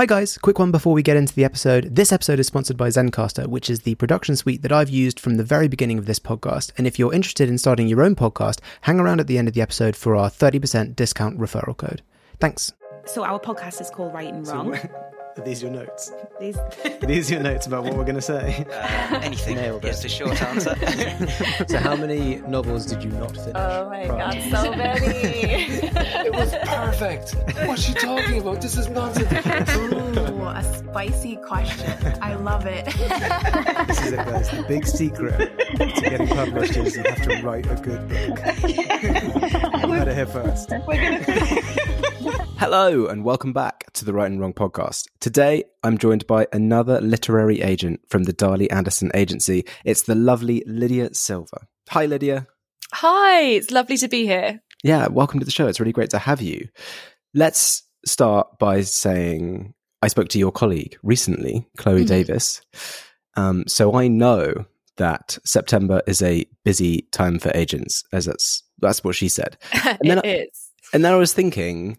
Hi, guys. Quick one before we get into the episode. This episode is sponsored by Zencastr, which is the production suite that I've used from the very beginning of this podcast. And if you're interested in starting your own podcast, hang around at the end of the episode for our 30% discount referral code. Thanks. So our podcast is called Write and Wrong. Are these your notes? These- Are these your notes about what we're going to say? Uh, anything Nailed it. is the short answer. so, how many novels did you not finish? oh my prior god, so many. It was perfect. What's she talking about? This is nonsense. Ooh, a spicy question. I love it. This is it, guys. The big secret to getting published is you have to write a good book. you heard it here first. Hello, and welcome back to the Write and Wrong podcast. Today, I'm joined by another literary agent from the Darley Anderson Agency. It's the lovely Lydia Silver. Hi, Lydia. Hi, it's lovely to be here. Yeah, welcome to the show. It's really great to have you. Let's start by saying I spoke to your colleague recently, Chloe Mhm. Davis. Um, so I know that September is a busy time for agents, as that's that's what she said. then it I- is. And then I was thinking,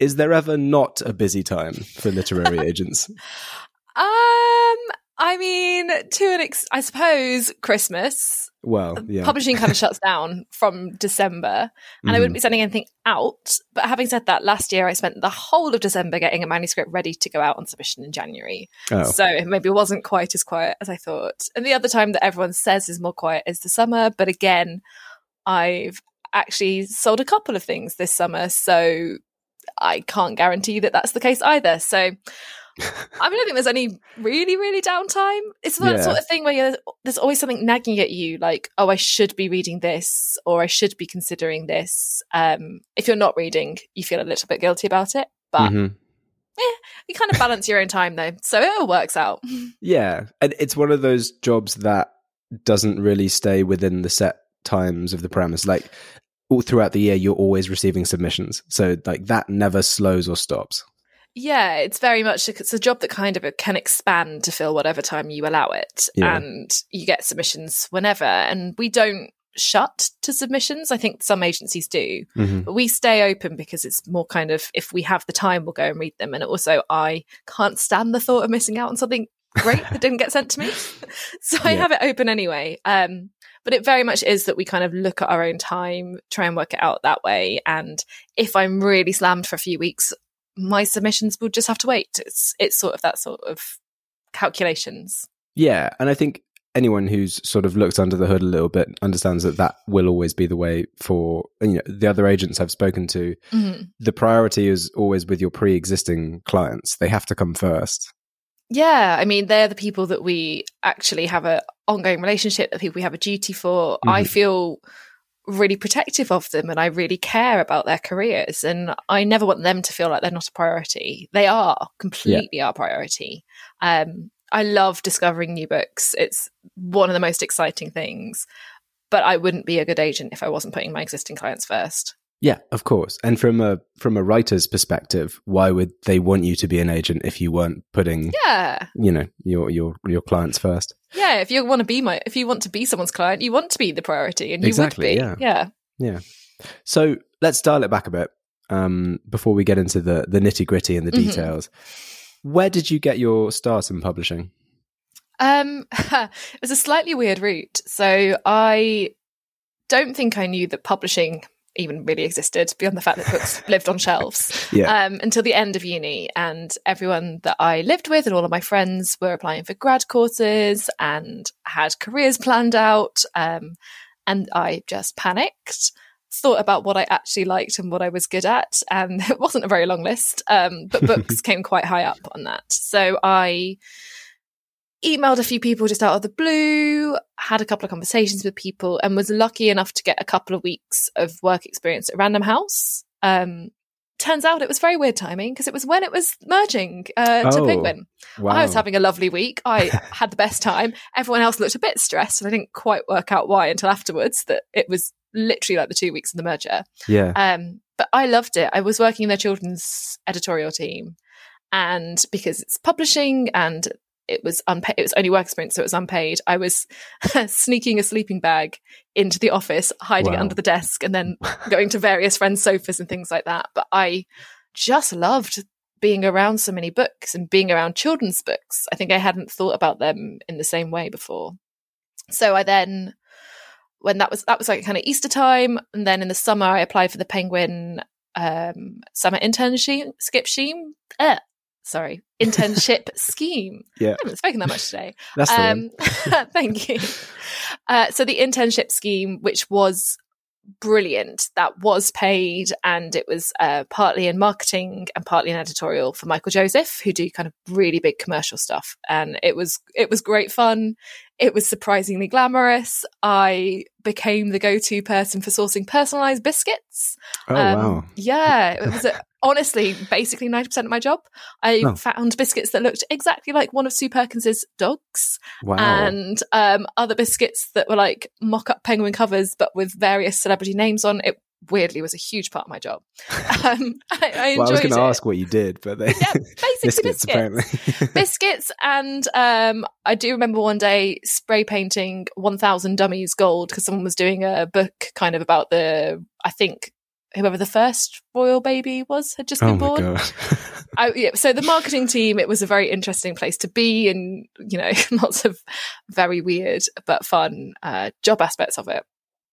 is there ever not a busy time for literary agents? Um, I mean, to an ex- I suppose Christmas Well, yeah. publishing kind of shuts down from December, and I wouldn't be mm. sending anything out. But having said that, last year I spent the whole of December getting a manuscript ready to go out on submission in January. Oh. So it maybe wasn't quite as quiet as I thought. And the other time that everyone says is more quiet is the summer. But again, I've actually sold a couple of things this summer. So I can't guarantee that that's the case either. So I don't think there's any really, really downtime. It's that Yeah. sort of thing where you're, there's always something nagging at you, like, oh, I should be reading this or I should be considering this. Um, if you're not reading, you feel a little bit guilty about it. But Mhm. you kind of balance your own time though. So it all works out. Yeah, and it's one of those jobs that doesn't really stay within the set times of the premise. Like all throughout the year, you're always receiving submissions, so like that never slows or stops. Yeah, it's very much it's a job that kind of can expand to fill whatever time you allow it, Yeah. and you get submissions whenever. And we don't shut to submissions. I think some agencies do, Mhm. but we stay open because it's more kind of if we have the time, we'll go and read them. And also, I can't stand the thought of missing out on something great that didn't get sent to me, so I Yeah. have it open anyway. Um, but it very much is that we kind of look at our own time, try and work it out that way. And if I'm really slammed for a few weeks, my submissions will just have to wait. It's it's sort of that sort of calculations. Yeah, and I think anyone who's sort of looked under the hood a little bit understands that that will always be the way for you know the other agents I've spoken to. Mhm. The priority is always with your pre-existing clients; they have to come first. Yeah, I mean they're the people that we actually have a ongoing relationship, the people we have a duty for. I Mhm. feel really protective of them and I really care about their careers and I never want them to feel like they're not a priority. They are completely our priority. Um I love discovering new books. It's one of the most exciting things. But I wouldn't be a good agent if I wasn't putting my existing clients first. Yeah, of course. And from a from a writer's perspective, why would they want you to be an agent if you weren't putting Yeah. you know your your your clients first? Yeah, if you want to be my if you want to be someone's client, you want to be the priority and you Exactly, would be. yeah. Yeah. Yeah. So let's dial it back a bit um, before we get into the the nitty gritty and the Mhm. details. Where did you get your start in publishing? Um, it was a slightly weird route. So I don't think I knew that publishing even really existed beyond the fact that books lived on shelves Yeah. um, until the end of uni. And everyone that I lived with and all of my friends were applying for grad courses and had careers planned out. Um, and I just panicked. Thought about what I actually liked and what I was good at, and it wasn't a very long list. Um, but books came quite high up on that. So I emailed a few people just out of the blue, had a couple of conversations with people, and was lucky enough to get a couple of weeks of work experience at Random House. Um, turns out it was very weird timing because it was when it was merging uh, to Oh, Penguin. Wow. I was having a lovely week. I had the best time. Everyone else looked a bit stressed, and I didn't quite work out why until afterwards that it was literally like the two weeks in the merger. yeah. Um, but I loved it. I was working in their children's editorial team, and because it's publishing and it was unpaid, it was only work experience, so it was unpaid. I was sneaking a sleeping bag into the office, hiding it under the desk, and then going to various friends' sofas and things like that. But I just loved being around so many books and being around children's books. I think I hadn't thought about them in the same way before. So I then when that was that was like kind of Easter time, and then in the summer I applied for the Penguin um, summer internship skip scheme. Uh, sorry, internship scheme. Yeah. I haven't spoken that much today. That's the Um, thank you. Uh, so the internship scheme, which was brilliant, that was paid, and it was uh, partly in marketing and partly in editorial for Michael Joseph, who do kind of really big commercial stuff. And it was it was great fun. It was surprisingly glamorous. I became the go-to person for sourcing personalized biscuits. Oh Um, wow. Yeah, it was a, honestly basically 90% of my job. I Oh. found biscuits that looked exactly like one of Sue Perkins's dogs Wow. and um, other biscuits that were like mock up penguin covers but with various celebrity names on. It weirdly was a huge part of my job. Um, I, I enjoyed well, I was going to ask what you did, but they Yeah, basically biscuits, biscuits. apparently. biscuits and um, I do remember one day spray painting 1000 dummies gold because someone was doing a book kind of about the I think whoever the first royal baby was had just been oh my born. god. I, yeah, so the marketing team, it was a very interesting place to be, and you know, lots of very weird but fun uh, job aspects of it.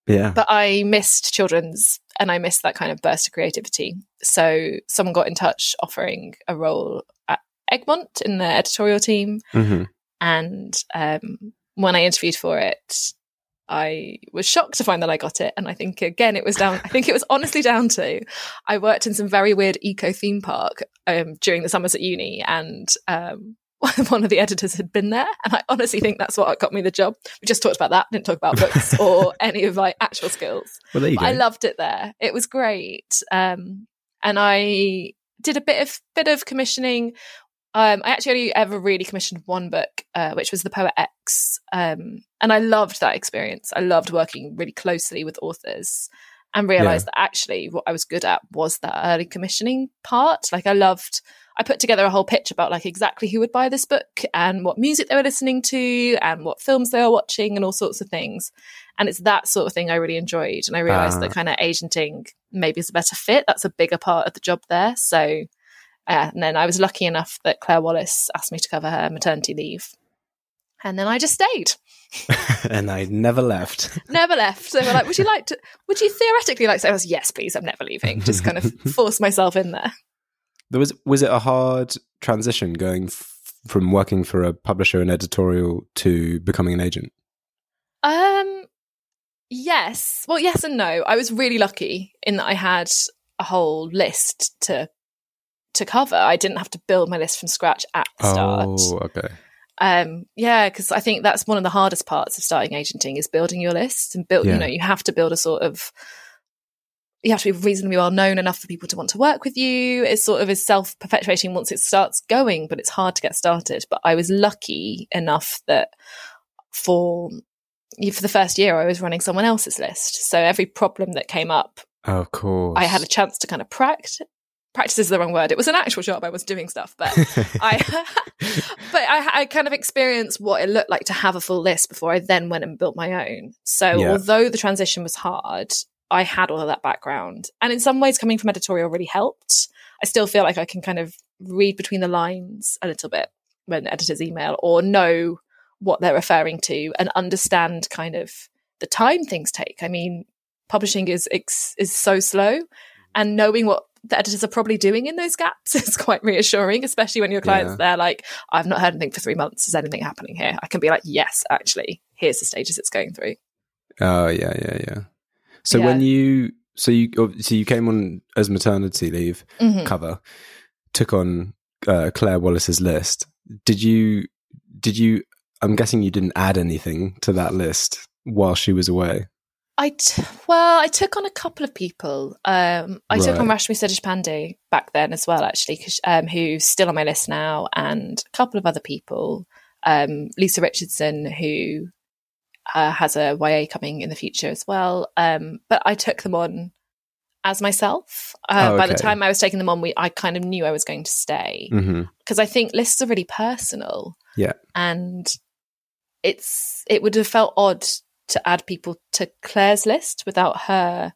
yeah. But I missed children's, and I missed that kind of burst of creativity. So someone got in touch offering a role at Egmont in the editorial team, hmm and um, when I interviewed for it, I was shocked to find that I got it. And I think again, it was down. I think it was honestly down to I worked in some very weird eco theme park um, during the summers at uni, and um, one of the editors had been there, and I honestly think that's what got me the job. We just talked about that, didn't talk about books or any of my actual skills. Well, there you go. I loved it there. It was great. Um, and I did a bit of bit of commissioning. Um, I actually only ever really commissioned one book, uh, which was The Poet X. Um, and I loved that experience. I loved working really closely with authors and realized that actually what I was good at was that early commissioning part. Like I loved, I put together a whole pitch about like exactly who would buy this book and what music they were listening to and what films they were watching and all sorts of things. And it's that sort of thing I really enjoyed. And I realized Ah. that kind of agenting maybe is a better fit. That's a bigger part of the job there. So, uh, and then I was lucky enough that Claire Wallace asked me to cover her maternity leave. And then I just stayed, and I never left. never left. They were like, "Would you like to? Would you theoretically like to?" I was, "Yes, please. I'm never leaving." Just kind of force myself in there. There was was it a hard transition going f- from working for a publisher and editorial to becoming an agent? Um, yes. Well, yes and no. I was really lucky in that I had a whole list to to cover. I didn't have to build my list from scratch at the start. Oh, okay. Um, yeah, because I think that's one of the hardest parts of starting agenting is building your list and build. Yeah. You know, you have to build a sort of. You have to be reasonably well known enough for people to want to work with you. It sort of is self perpetuating once it starts going, but it's hard to get started. But I was lucky enough that for for the first year, I was running someone else's list. So every problem that came up, of course. I had a chance to kind of practice. Practice is the wrong word. It was an actual job. I was doing stuff, but I, but I, I kind of experienced what it looked like to have a full list before I then went and built my own. So Yeah. although the transition was hard, I had all of that background, and in some ways, coming from editorial really helped. I still feel like I can kind of read between the lines a little bit when editors email or know what they're referring to and understand kind of the time things take. I mean, publishing is is so slow, and knowing what the editors are probably doing in those gaps is quite reassuring, especially when your clients Yeah. they're like, "I've not heard anything for three months. Is anything happening here?" I can be like, "Yes, actually, here's the stages it's going through." Oh, yeah, yeah, yeah. So Yeah. when you so you oh, so you came on as maternity leave Mhm. cover, took on uh, Claire Wallace's list. Did you? Did you? I'm guessing you didn't add anything to that list while she was away. I t- well, I took on a couple of people. Um, I took on Rashmi Pandey back then as well, actually, 'cause, um, who's still on my list now, and a couple of other people. Um, Lisa Richardson, who uh, has a YA coming in the future as well. Um, but I took them on as myself. Uh, Oh, By the time I was taking them on, we I kind of knew I was going to stay because I think lists are really personal. Yeah. And it's it would have felt odd to add people to Claire's list without her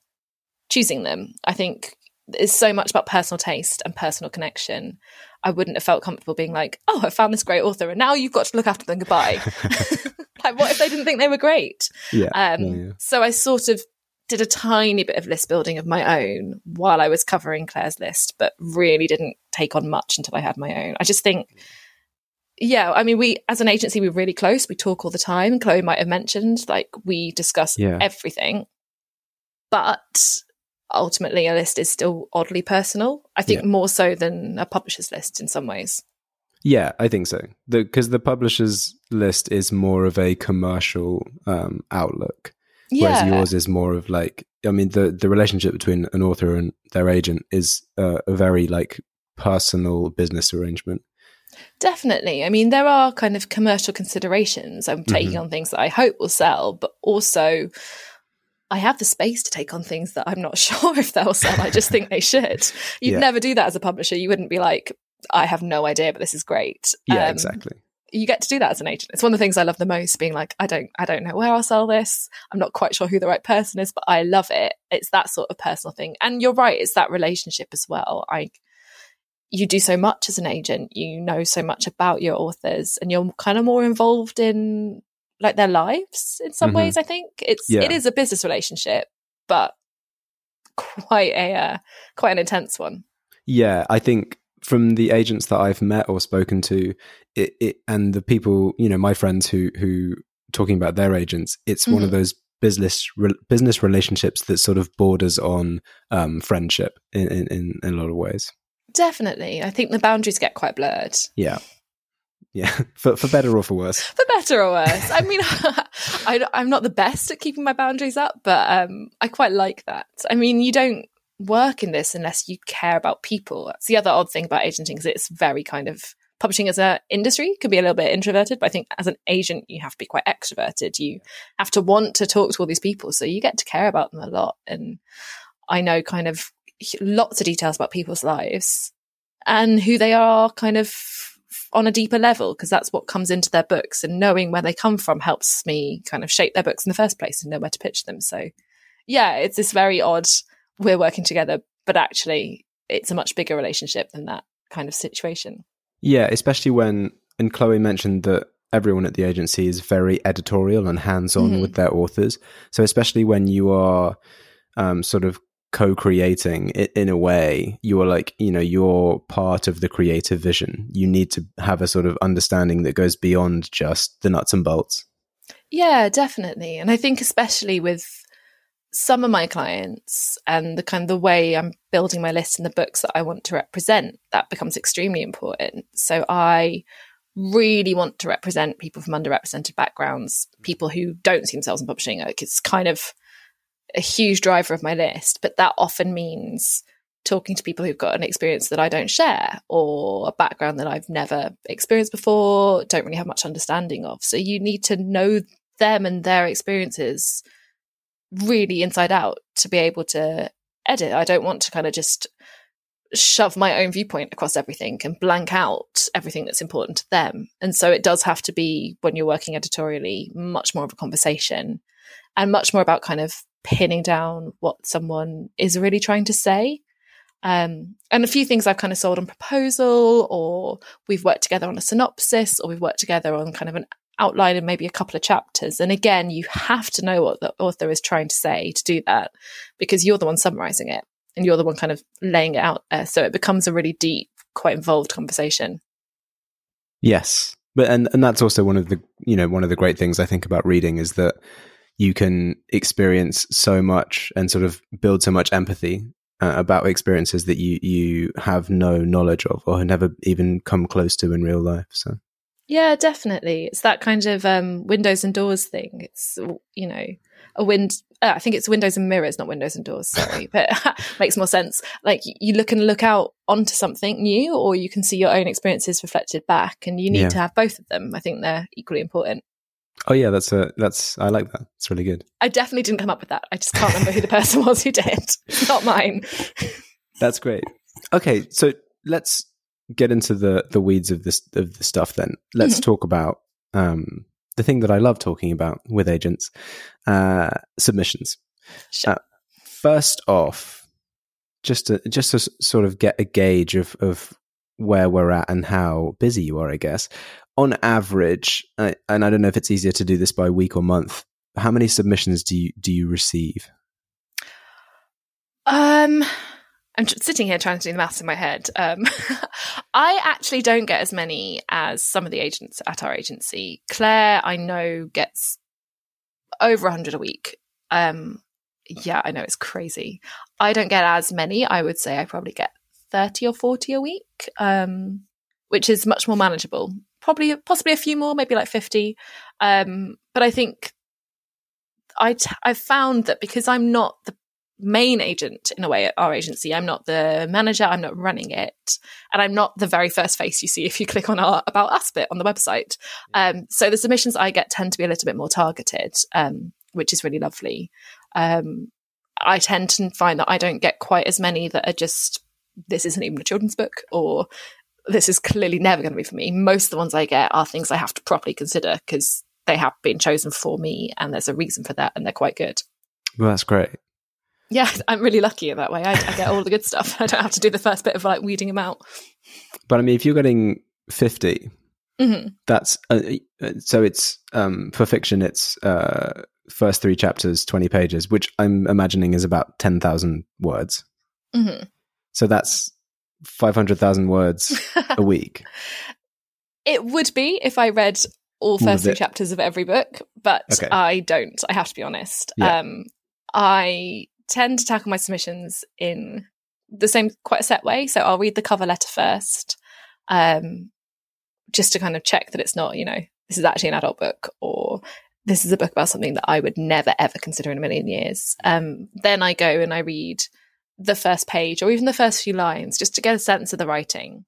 choosing them. I think is so much about personal taste and personal connection. I wouldn't have felt comfortable being like, oh, I found this great author and now you've got to look after them. Goodbye. like, what if they didn't think they were great? Yeah. Um, yeah. So I sort of did a tiny bit of list building of my own while I was covering Claire's list, but really didn't take on much until I had my own. I just think, yeah, I mean, we as an agency, we're really close. We talk all the time. Chloe might have mentioned, like, we discuss Yeah. everything. But ultimately, a list is still oddly personal. I think Yeah. more so than a publisher's list in some ways. Yeah, I think so. Because the, publisher's list is more of a commercial um, outlook, whereas yours is more of like, I mean, the the relationship between an author and their agent is uh, a very like personal business arrangement. Definitely. I mean, there are kind of commercial considerations. I'm taking Mhm. on things that I hope will sell, but also I have the space to take on things that I'm not sure if they'll sell. I just think they should. You'd Yeah. never do that as a publisher. You wouldn't be like, I have no idea, but this is great. Yeah, Um, exactly. You get to do that as an agent. It's one of the things I love the most, being like, I don't, I don't know where I'll sell this. I'm not quite sure who the right person is, but I love it. It's that sort of personal thing. And you're right, it's that relationship as well. I you do so much as an agent you know so much about your authors and you're kind of more involved in like their lives in some Mhm. ways i think it's Yeah. it is a business relationship but quite a uh, quite an intense one Yeah, I think from the agents that I've met or spoken to, it, it and the people you know, my friends who who talking about their agents, it's one of Mhm. those business re- business relationships that sort of borders on um, friendship in in in a lot of ways. Definitely. I think the boundaries get quite blurred. Yeah, yeah, for for better or for worse. for better or worse. I mean I, i'm not the best at keeping my boundaries up but um i quite like that. I mean you don't work in this unless you care about people. That's the other odd thing about agenting is it's very kind of publishing as an industry can be a little bit introverted but i think as an agent you have to be quite extroverted. You have to want to talk to all these people so you get to care about them a lot. And i know kind of lots of details about people's lives and who they are kind of on a deeper level because that's what comes into their books and knowing where they come from helps me kind of shape their books in the first place and know where to pitch them so yeah it's this very odd we're working together but actually it's a much bigger relationship than that kind of situation Yeah, especially when and Chloe mentioned that everyone at the agency is very editorial and hands on Mhm. with their authors. So especially when you are um, sort of co-creating it in a way, you are like you know you're part of the creative vision. You need to have a sort of understanding that goes beyond just the nuts and bolts. Yeah, definitely. And I think especially with some of my clients and the kind of the way I'm building my list and the books that I want to represent, that becomes extremely important. So I really want to represent people from underrepresented backgrounds, people who don't see themselves in publishing. Like it's kind of a huge driver of my list, but that often means talking to people who've got an experience that I don't share or a background that I've never experienced before, don't really have much understanding of. So you need to know them and their experiences really inside out to be able to edit. I don't want to kind of just shove my own viewpoint across everything and blank out everything that's important to them. And so it does have to be when you're working editorially much more of a conversation and much more about kind of pinning down what someone is really trying to say. Um, and a few things I've kind of sold on proposal, or we've worked together on a synopsis, or we've worked together on kind of an outline and maybe a couple of chapters. And again, you have to know what the author is trying to say to do that because you're the one summarizing it and you're the one kind of laying it out there. So it becomes a really deep, quite involved conversation. Yes, but and and that's also one of the you know one of the great things I think about reading is that you can experience so much and sort of build so much empathy uh, about experiences that you you have no knowledge of or have never even come close to in real life. So Yeah, definitely. It's that kind of um, windows and doors thing. It's you know a wind. Uh, I think it's windows and mirrors, not windows and doors. Sorry, but makes more sense. Like you look and look out onto something new, or you can see your own experiences reflected back, and you need Yeah. to have both of them. I think they're equally important. Oh yeah, that's a that's I like that. It's really good. I definitely didn't come up with that. I just can't remember who the person was who did. Not mine. That's great. Okay, so let's get into the the weeds of this of the stuff then. Let's Mhm. talk about um the thing that I love talking about with agents, uh submissions. Sure. Uh, first off, just to just to sort of get a gauge of of where we're at and how busy you are, I guess. On average, I, and I don't know if it's easier to do this by week or month. How many submissions do you do you receive? Um, I'm sitting here trying to do the maths in my head. Um, I actually don't get as many as some of the agents at our agency. Claire, I know, gets over 100 a week. Um, yeah, I know it's crazy. I don't get as many. I would say I probably get 30 or 40 a week, um, which is much more manageable. Probably, possibly a few more, maybe like 50. Um, but I think I t- I've found that because I'm not the main agent in a way at our agency, I'm not the manager, I'm not running it, and I'm not the very first face you see if you click on our About Us bit on the website. Um, so the submissions I get tend to be a little bit more targeted, um, which is really lovely. Um, I tend to find that I don't get quite as many that are just this isn't even a children's book or this is clearly never going to be for me. Most of the ones I get are things I have to properly consider because they have been chosen for me and there's a reason for that and they're quite good. Well, that's great. Yeah, I'm really lucky in that way. I, I get all the good stuff. I don't have to do the first bit of like weeding them out. But I mean, if you're getting 50, hmm that's uh, uh, so it's um, for fiction, it's uh, first three chapters, 20 pages, which I'm imagining is about 10,000 words. hmm So that's 500,000 words a week. It would be if I read all All first three chapters of every book, but Okay. I don't. I have to be honest. Yeah. Um, I tend to tackle my submissions in the same quite a set way. So I'll read the cover letter first, um, just to kind of check that it's not, you know, this is actually an adult book or this is a book about something that I would never ever consider in a million years. Um, then I go and I read the first page or even the first few lines just to get a sense of the writing.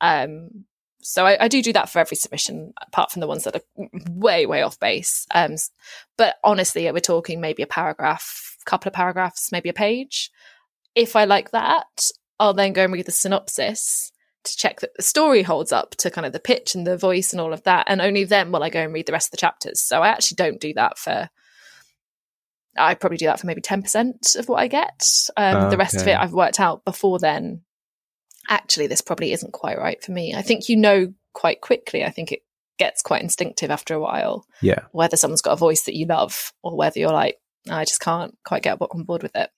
Um, so I, I do do that for every submission, apart from the ones that are way, way off base. Um, but honestly, we're talking maybe a paragraph, couple of paragraphs, maybe a page. If I like that, I'll then go and read the synopsis to check that the story holds up to kind of the pitch and the voice and all of that. And only then will I go and read the rest of the chapters. So I actually don't do that for. I probably do that for maybe ten percent of what I get. Um, The rest of it I've worked out before then actually this probably isn't quite right for me. I think you know quite quickly. I think it gets quite instinctive after a while Yeah. whether someone's got a voice that you love or whether you're like, I just can't quite get on board with it.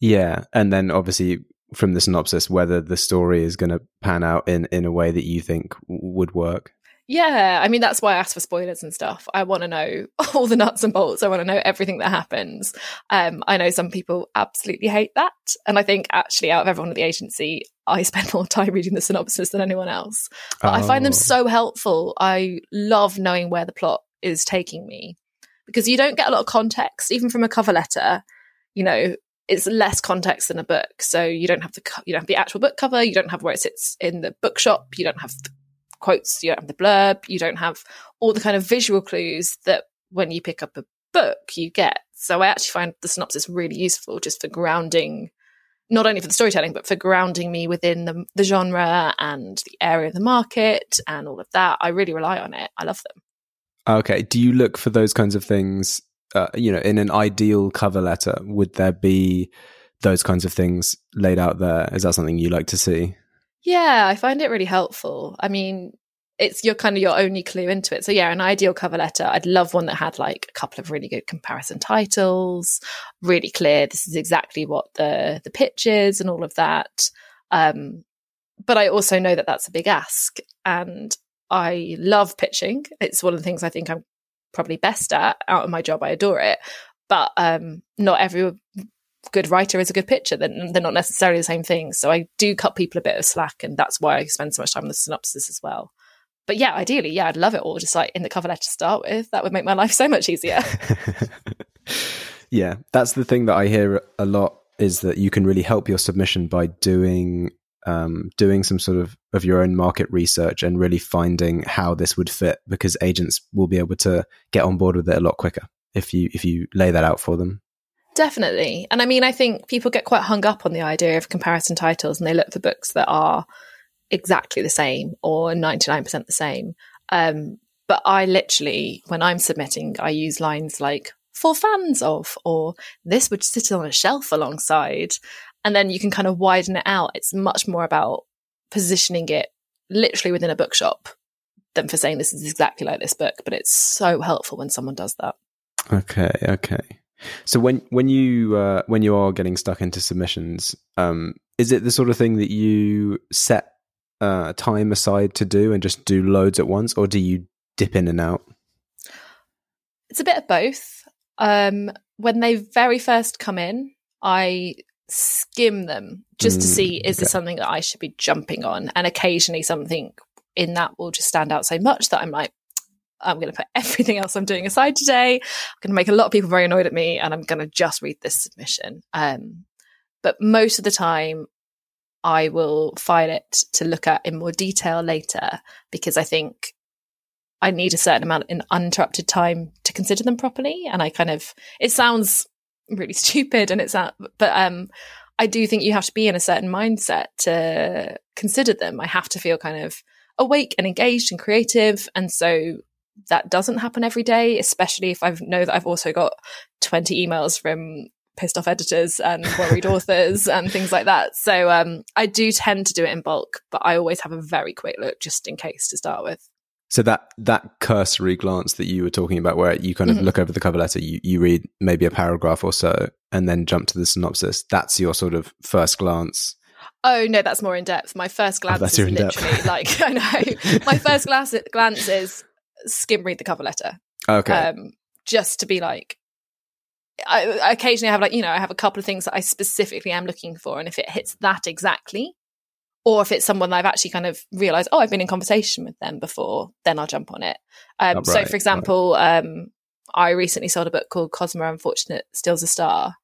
Yeah. And then obviously from the synopsis, whether the story is going to pan out in, in a way that you think w- would work. Yeah, I mean that's why I ask for spoilers and stuff. I want to know all the nuts and bolts. I want to know everything that happens. Um, I know some people absolutely hate that, and I think actually out of everyone at the agency, I spend more time reading the synopsis than anyone else. But I find them Oh. so helpful. I love knowing where the plot is taking me because you don't get a lot of context, even from a cover letter. You know, it's less context than a book, so you don't have the you don't have the actual book cover. You don't have where it sits in the bookshop. You don't have the quotes. You don't have the blurb. You don't have all the kind of visual clues that when you pick up a book you get. So I actually find the synopsis really useful just for grounding not only for the storytelling, but for grounding me within the, the genre and the area of the market and all of that. I really rely on it. I love them. Okay. Do you look for those kinds of things? Uh, you know, in an ideal cover letter, would there be those kinds of things laid out there? Is that something you like to see? Yeah, I find it really helpful. I mean, it's your kind of your only clue into it. So yeah, an ideal cover letter. I'd love one that had like a couple of really good comparison titles, really clear. This is exactly what the the pitch is and all of that. Um, but I also know that that's a big ask, and I love pitching. It's one of the things I think I'm probably best at out of my job. I adore it, but um, not every good writer is a good pitcher. They're, they're not necessarily the same thing. So I do cut people a bit of slack, and that's why I spend so much time on the synopsis as well. But yeah, ideally, yeah, I'd love it all just like in the cover letter to start with. That would make my life so much easier. yeah, that's the thing that I hear a lot is that you can really help your submission by doing um, doing some sort of of your own market research and really finding how this would fit because agents will be able to get on board with it a lot quicker if you if you lay that out for them. Definitely. And I mean, I think people get quite hung up on the idea of comparison titles and they look for books that are exactly the same or 99% the same. Um, but I literally, when I'm submitting, I use lines like for fans of, or this would sit on a shelf alongside. and then you can kind of widen it out. It's much more about positioning it literally within a bookshop than for saying this is exactly like this book. But it's so helpful when someone does that. Okay, okay. So when when you uh, when you are getting stuck into submissions, um, is it the sort of thing that you set uh, time aside to do and just do loads at once, or do you dip in and out? It's a bit of both. Um, when they very first come in, I skim them just to Mm, see is okay. this something that I should be jumping on, and occasionally something in that will just stand out so much that I'm like, I'm going to put everything else I'm doing aside today. I'm going to make a lot of people very annoyed at me, and I'm going to just read this submission. Um, but most of the time, I will file it to look at in more detail later because I think I need a certain amount in uninterrupted time to consider them properly. And I kind of, it sounds really stupid and it's not, but um, I do think you have to be in a certain mindset to consider them. I have to feel kind of awake and engaged and creative. And so that doesn't happen every day, especially if I know that I've also got 20 emails from pissed off editors and worried authors and things like that. So um, I do tend to do it in bulk, but I always have a very quick look just in case to start with. So that that cursory glance that you were talking about, where you kind of Mhm. look over the cover letter, you, you read maybe a paragraph or so, and then jump to the synopsis. That's your sort of first glance. Oh no, that's more in depth. My first glance that's is literally like I know. My first glance glance is skim read the cover letter, Okay, um, just to be like. I, I occasionally have like you know I have a couple of things that I specifically am looking for, and if it hits that exactly, or if it's someone that I've actually kind of realized, oh, I've been in conversation with them before, then I'll jump on it. Um, Oh, so, for example, um, I recently sold a book called Cosmo Unfortunate Steals a Star.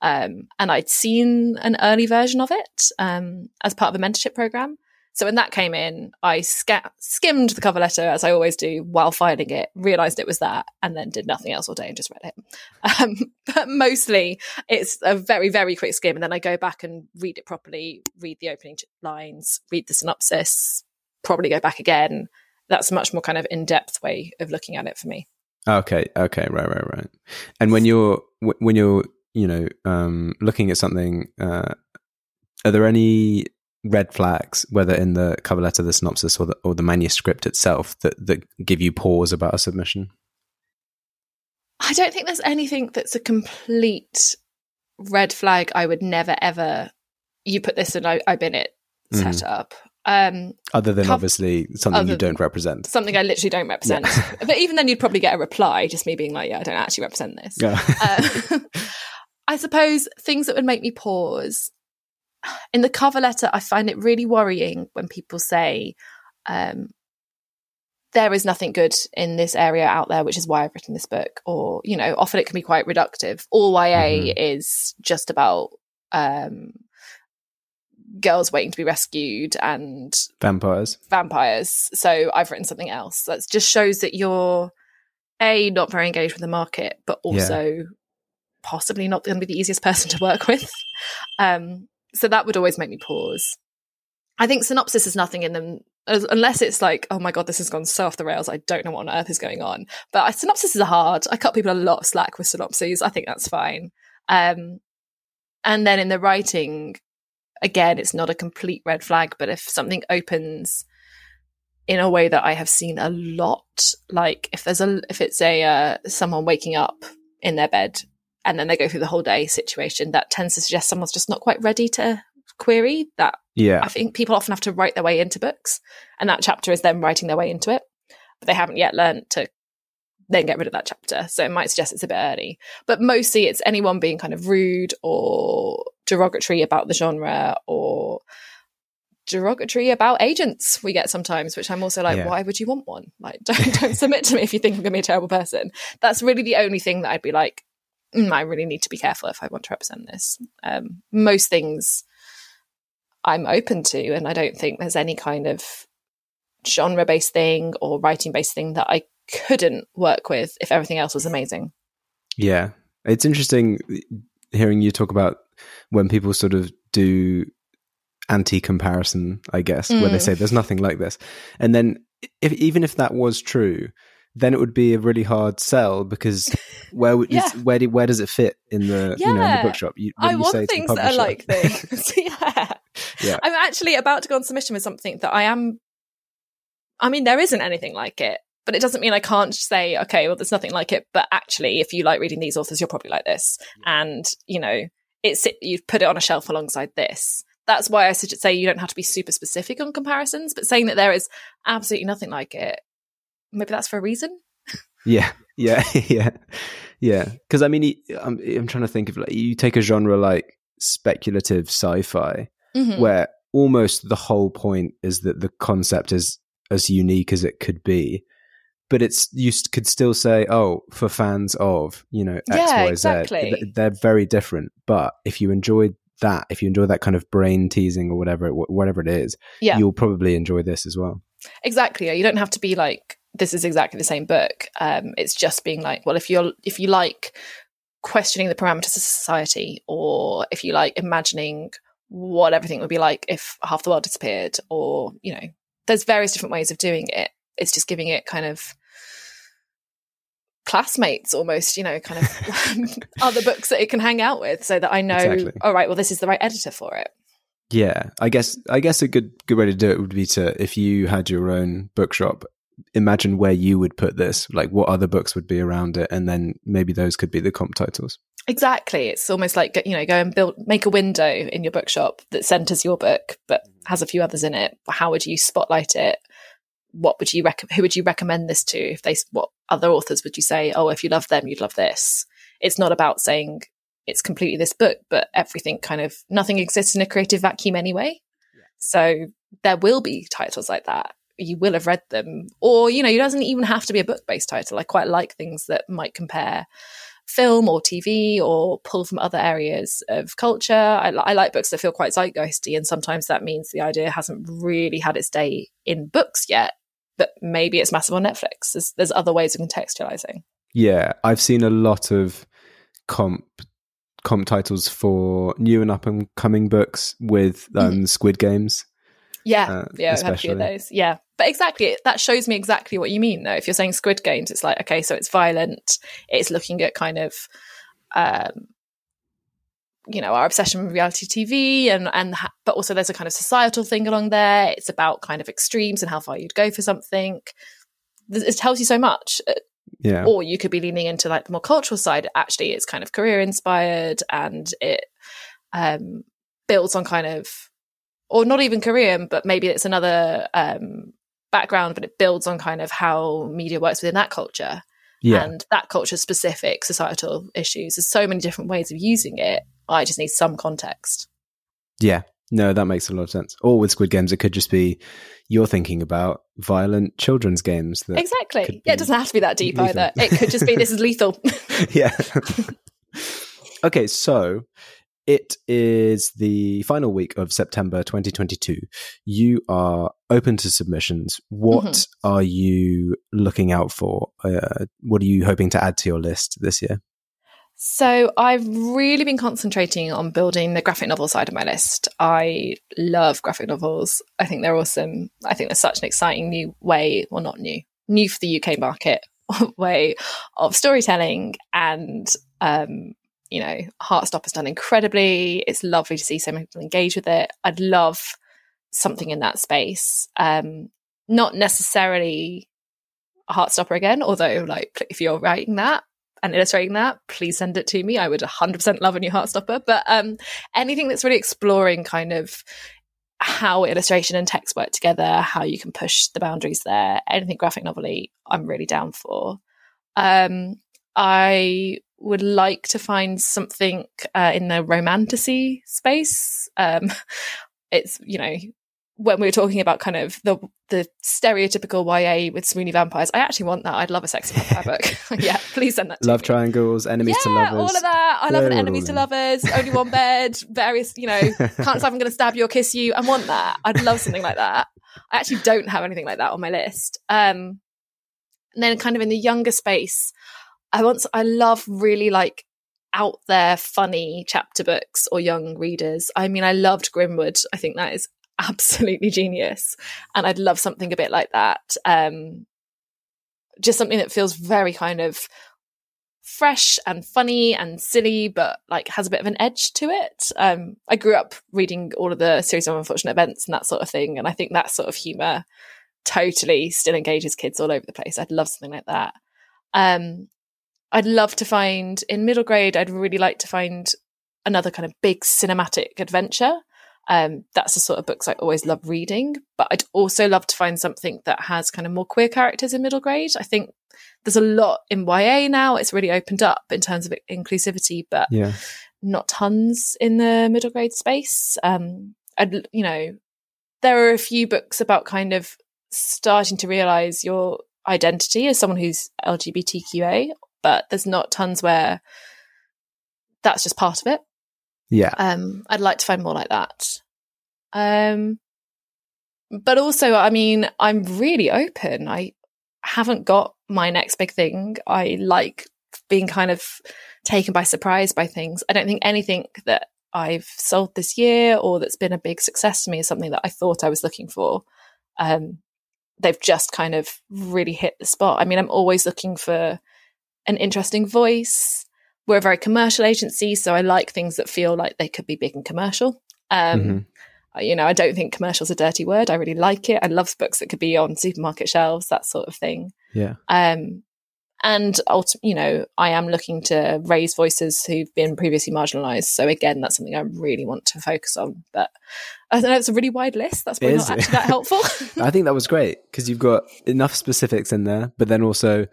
Um, and I'd seen an early version of it um, as part of a mentorship program. So when that came in, I sca- skimmed the cover letter as I always do while filing it, realized it was that, and then did nothing else all day and just read it. Um, but mostly it's a very, very quick skim. And then I go back and read it properly, read the opening lines, read the synopsis, probably go back again. That's a much more kind of in depth way of looking at it for me. okay, okay, right, right, right. And when you're when you're you know um, looking at something, uh, are there any red flags, whether in the cover letter, the synopsis, or the or the manuscript itself, that that give you pause about a submission? I don't think there's anything that's a complete red flag. I would never ever. You put this in, I, I bin it. Set Mhm. up. Um, Other than obviously something you don't represent. something I literally don't represent. but even then, you'd probably get a reply, just me being like, "Yeah, I don't actually represent this." Yeah. Uh, I suppose things that would make me pause. In the cover letter, I find it really worrying when people say, um, there is nothing good in this area out there, which is why I've written this book. Or, you know, often it can be quite reductive. All YA is just about um, girls waiting to be rescued and Vampires. vampires. So I've written something else. That just shows that you're a not very engaged with the market, but also possibly not going to be the easiest person to work with. Um, so that would always make me pause. I think synopsis is nothing in them unless it's like, oh my god, this has gone so off the rails. I don't know what on earth is going on. But I, synopsis are hard. I cut people a lot of slack with synopses. I think that's fine. Um, and then in the writing, again, it's not a complete red flag. But if something opens in a way that I have seen a lot, like if there's a if it's a uh, someone waking up in their bed and then they go through the whole day situation, that tends to suggest someone's just not quite ready to query that Yeah. I think people often have to write their way into books, and that chapter is them writing their way into it. But they haven't yet learned to then get rid of that chapter. So it might suggest it's a bit early. But mostly it's anyone being kind of rude or derogatory about the genre or derogatory about agents we get sometimes, which I'm also like, Yeah. why would you want one? Like, don't, don't submit to me if you think I'm going to be a terrible person. That's really the only thing that I'd be like, mm, I really need to be careful if I want to represent this. Um, most things I'm open to, and I don't think there's any kind of genre based thing or writing based thing that I couldn't work with if everything else was amazing. Yeah. It's interesting hearing you talk about when people sort of do anti comparison, I guess, where they Mm. say there's nothing like this. And then if even if that was true, then it would be a really hard sell because where would Yeah. where do, where does it fit in the you know in the bookshop? You, I you want things that are like this. yeah. yeah, I'm actually about to go on submission with something that I am. I mean, there isn't anything like it, but it doesn't mean I can't say, okay, well, there's nothing like it. But actually, if you like reading these authors, you're probably like this. And, you know, it's you've put it on a shelf alongside this. That's why I should say you don't have to be super specific on comparisons, but saying that there is absolutely nothing like it, maybe that's for a reason. Yeah, yeah, yeah, yeah. Because I mean, I'm I'm trying to think of like you take a genre like speculative sci-fi, Mhm. where almost the whole point is that the concept is as unique as it could be, but it's you could still say, oh, for fans of you know X, Yeah, Y, Z, exactly. th- they're very different. But if you enjoyed that, if you enjoy that kind of brain teasing or whatever, it, whatever it is, Yeah. you'll probably enjoy this as well. exactly you don't have to be like this is exactly the same book. Um it's just being like well if you're if you like questioning the parameters of society or if you like imagining what everything would be like if half the world disappeared or you know there's various different ways of doing it. It's just giving it kind of classmates almost you know kind of other books that it can hang out with so that i know Exactly. all right well this is the right editor for it. Yeah, I guess I guess a good good way to do it would be to if you had your own bookshop, imagine where you would put this, like what other books would be around it, and then maybe those could be the comp titles. Exactly. It's almost like you know, go and build, make a window in your bookshop that centers your book, but has a few others in it. How would you spotlight it? What would you rec- Who would you recommend this to? If they, what other authors would you say? Oh, if you love them, you'd love this. It's not about saying it's completely this book, but everything kind of nothing exists in a creative vacuum anyway. So there will be titles like that. You will have read them, or you know, it doesn't even have to be a book based title. I quite like things that might compare film or TV or pull from other areas of culture. I, I like books that feel quite zeitgeisty, and sometimes that means the idea hasn't really had its day in books yet, but maybe it's massive on Netflix. There's, there's other ways of contextualizing. Yeah, I've seen a lot of comp comp titles for new and up and coming books with um, Squid Games. Yeah, Uh, yeah, I've had a few of especially. those. Yeah, but exactly, that shows me exactly what you mean. Though, if you're saying Squid Games, it's like okay, so it's violent. It's looking at kind of, um, you know, our obsession with reality TV, and and but also there's a kind of societal thing along there. It's about kind of extremes and how far you'd go for something. It tells you so much. Uh, Yeah, or you could be leaning into like the more cultural side actually it's kind of Korean inspired and it um builds on kind of or not even korean but maybe it's another um background but it builds on kind of how media works within that culture yeah, and that culture specific societal issues there's so many different ways of using it i just need some context yeah. No, that makes a lot of sense. Or with Squid Games, it could just be you're thinking about violent children's games. That, exactly yeah it doesn't have to be that deep lethal. either it could just be this is lethal yeah. okay, so it is the final week of September 2022. You are open to submissions. What Mm-hmm. are you looking out for? Uh, what are you hoping to add to your list this year? So I've really been concentrating on building the graphic novel side of my list. I love graphic novels. I think they're awesome. I think they're such an exciting new way, well, not new, new for the UK market way of storytelling. And, um, you know, Heartstopper's done incredibly. It's lovely to see so many people engage with it. I'd love something in that space. Um, not necessarily a Heartstopper again, although, like, if you're writing that, and illustrating that, please send it to me. I would 100% love a new Heartstopper. But um, anything that's really exploring kind of how illustration and text work together, how you can push the boundaries there, anything graphic novelly, I'm really down for. Um, I would like to find something uh, in the romantasy space. Um, it's, you know, when we were talking about kind of the the stereotypical YA with swoony vampires, I actually want that. I'd love a sexy vampire book. yeah, please send that to Love me. triangles, enemies to yeah, lovers. all of that. I love an enemies to lovers, only one bed, various, you know, can't if I'm going to stab you or kiss you. I want that. I'd love something like that. I actually don't have anything like that on my list. Um, and then kind of in the younger space, I want, I love really like out there funny chapter books or young readers. I mean, I loved Grimwood. I think that is absolutely genius. And I'd love something a bit like that. Um, just something that feels very kind of fresh and funny and silly, but like has a bit of an edge to it. Um, I grew up reading all of the series of unfortunate events and that sort of thing, and I think that sort of humor totally still engages kids all over the place. I'd love something like that. Um, I'd love to find in middle grade. I'd really like to find another kind of big cinematic adventure. Um, that's the sort of books I always love reading. But I'd also love to find something that has kind of more queer characters in middle grade. I think there's a lot in YA now. It's really opened up in terms of inclusivity, but Yeah. not tons in the middle grade space. Um, I'd, you know, there are a few books about kind of starting to realize your identity as someone who's LGBTQA, but there's not tons where that's just part of it. Yeah. Um, I'd like to find more like that. Um, but also, I mean, I'm really open. I haven't got my next big thing. I like being kind of taken by surprise by things. I don't think anything that I've sold this year or that's been a big success to me is something that I thought I was looking for. Um, they've just kind of really hit the spot. I mean, I'm always looking for an interesting voice. We're a very commercial agency, so I like things that feel like they could be big and commercial. Um, Mhm. You know, I don't think commercial's a dirty word. I really like it. I love books that could be on supermarket shelves, that sort of thing. Yeah. Um, and you know, I am looking to raise voices who've been previously marginalised. So again, that's something I really want to focus on. But I don't know it's a really wide list. That's probably not actually that helpful. I think that was great because you've got enough specifics in there, but then also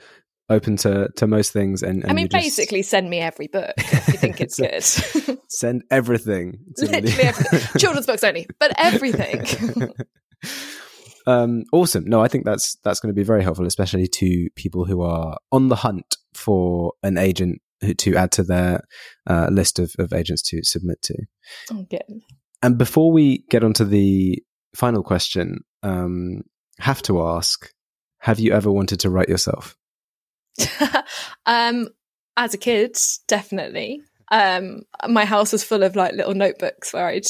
open to to most things. And, and I mean, you just basically, send me every book if you think it's good. send everything. Literally everything. Children's books only, but everything. um, awesome. No, I think that's that's going to be very helpful, especially to people who are on the hunt for an agent who, to add to their uh, list of, of agents to submit to. okay. And before we get onto the final question, um, have to ask: Have you ever wanted to write yourself? um, as a kid, definitely. Um, my house was full of like little notebooks where I'd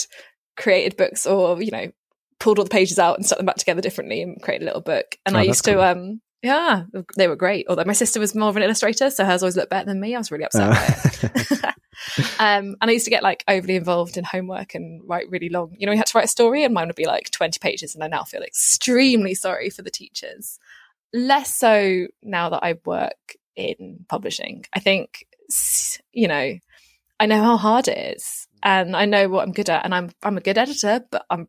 created books or, you know, pulled all the pages out and stuck them back together differently and created a little book. And Oh, I used to, cool. um, yeah, they were great. Although my sister was more of an illustrator, so hers always looked better than me. I was really upset by it. um, and I used to get like overly involved in homework and write really long. You know, we had to write a story, and mine would be like 20 pages. And I now feel extremely sorry for the teachers. Less so now that I work in publishing. I think, you know, I know how hard it is, and I know what I'm good at, and I'm I'm a good editor, but I'm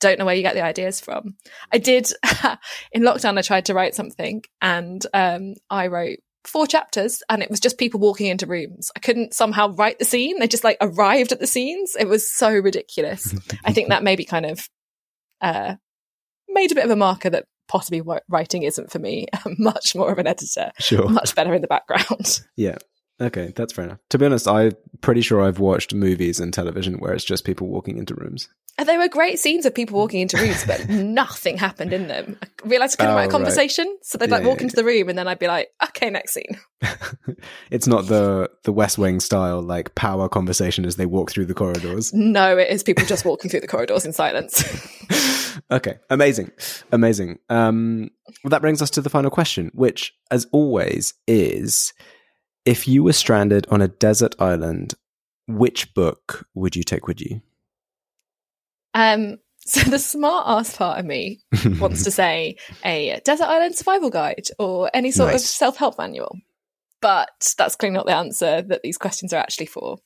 don't know where you get the ideas from. I did in lockdown. I tried to write something, and um, I wrote four chapters, and it was just people walking into rooms. I couldn't somehow write the scene; they just like arrived at the scenes. It was so ridiculous. I think that maybe kind of uh, made a bit of a marker that possibly writing isn't for me. I'm much more of an editor, Sure. much better in the background. Yeah. Okay, that's fair enough. To be honest, I'm pretty sure I've watched movies and television where it's just people walking into rooms. And there were great scenes of people walking into rooms, but nothing happened in them. I realised I couldn't Oh, write a right. conversation, so they'd like Yeah, walk yeah, into the room, and then I'd be like, "Okay, next scene." it's not the the West Wing style like power conversation as they walk through the corridors. No, it is people just walking through the corridors in silence. okay, amazing, amazing. Um, well, that brings us to the final question, which, as always, is: if you were stranded on a desert island, which book would you take with you? um, so the smart ass part of me wants to say a desert island survival guide or any sort of self help manual, but that's clearly not the answer that these questions are actually for.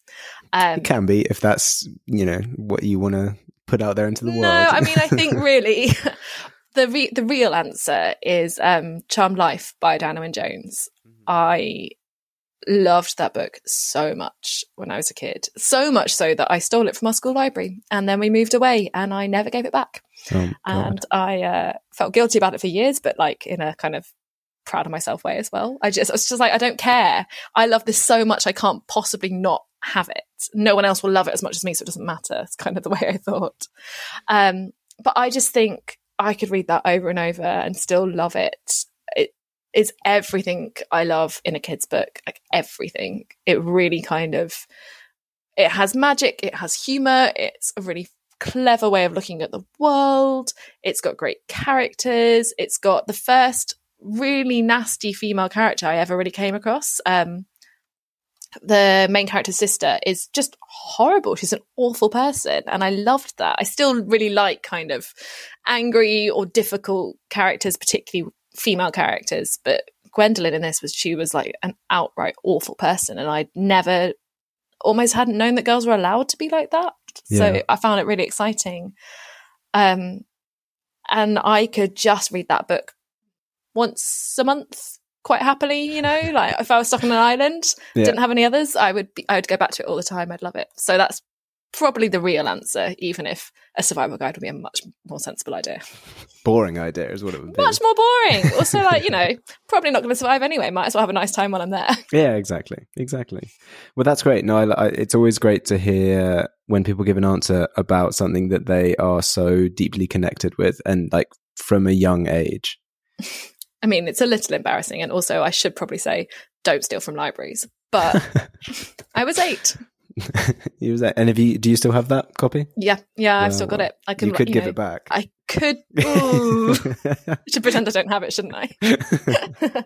Um, it can be if that's you know what you want to put out there into the world. No, I mean, I think really the re- the real answer is um, "Charmed Life" by Diana Wynne Jones. I loved that book so much when I was a kid, so much so that I stole it from our school library, and then we moved away, and I never gave it back. Oh, And I uh, felt guilty about it for years, but like in a kind of proud of myself way as well. I just, I was just like, I don't care. I love this so much, I can't possibly not have it. No one else will love it as much as me, so it doesn't matter. It's kind of the way I thought. Um, but I just think I could read that over and over and still love it. It is everything I love in a kid's book, like everything. It really kind of it has magic, it has humor, it's a really clever way of looking at the world. It's got great characters. It's got the first really nasty female character I ever really came across. Um, the main character's sister is just horrible. She's an awful person. And I loved that. I still really like kind of angry or difficult characters, particularly female characters. But Gwendolen in this was, she was like an outright awful person. And I'd never, almost hadn't known that girls were allowed to be like that. Yeah. So I found it really exciting. Um, and I could just read that book once a month quite happily, you know, like if I was stuck on an island, Yeah. didn't have any others, I would be, I would go back to it all the time. I'd love it. So that's probably the real answer, even if a survival guide would be a much more sensible idea. Boring idea is what it would be. Much more boring. Also, like, you know, probably not going to survive anyway. Might as well have a nice time while I'm there. Yeah, exactly, exactly. Well, that's great. No, I, I, it's always great to hear when people give an answer about something that they are so deeply connected with, and like from a young age. I mean, it's a little embarrassing. And also, I should probably say, don't steal from libraries. But I was eight. you was that, and if you do you still have that copy? Yeah. Yeah. I've still got it. I can, you could give know, it back. I could. Ooh. I should pretend I don't have it, shouldn't I?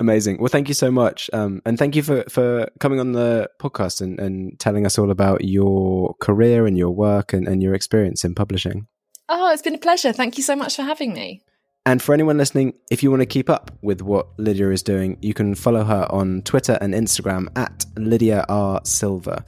Amazing. Well, thank you so much, um, and thank you for for coming on the podcast and, and telling us all about your career and your work and, and your experience in publishing. Oh, it's been a pleasure. Thank you so much for having me. And for anyone listening, if you want to keep up with what Lydia is doing, you can follow her on Twitter and Instagram at Lydia R. Silver.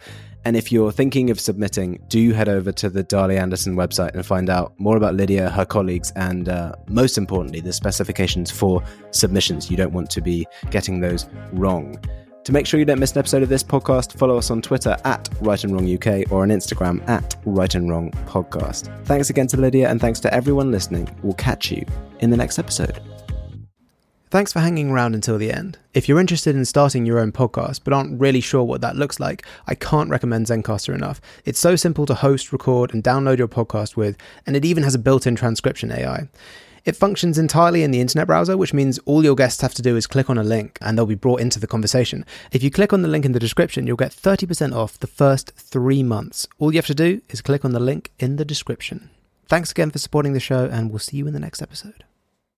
And if you're thinking of submitting, do head over to the Darley Anderson website and find out more about Lydia, her colleagues, and uh, most importantly, the specifications for submissions. You don't want to be getting those wrong. To make sure you don't miss an episode of this podcast, follow us on Twitter at Write and Wrong UK or on Instagram at Write and Wrong Podcast. Thanks again to Lydia and thanks to everyone listening. We'll catch you in the next episode. Thanks for hanging around until the end. If you're interested in starting your own podcast but aren't really sure what that looks like, I can't recommend Zencastr enough. It's so simple to host, record, and download your podcast with, and it even has a built in transcription AI. It functions entirely in the internet browser, which means all your guests have to do is click on a link and they'll be brought into the conversation. If you click on the link in the description, you'll get 30% off the first three months. All you have to do is click on the link in the description. Thanks again for supporting the show, and we'll see you in the next episode.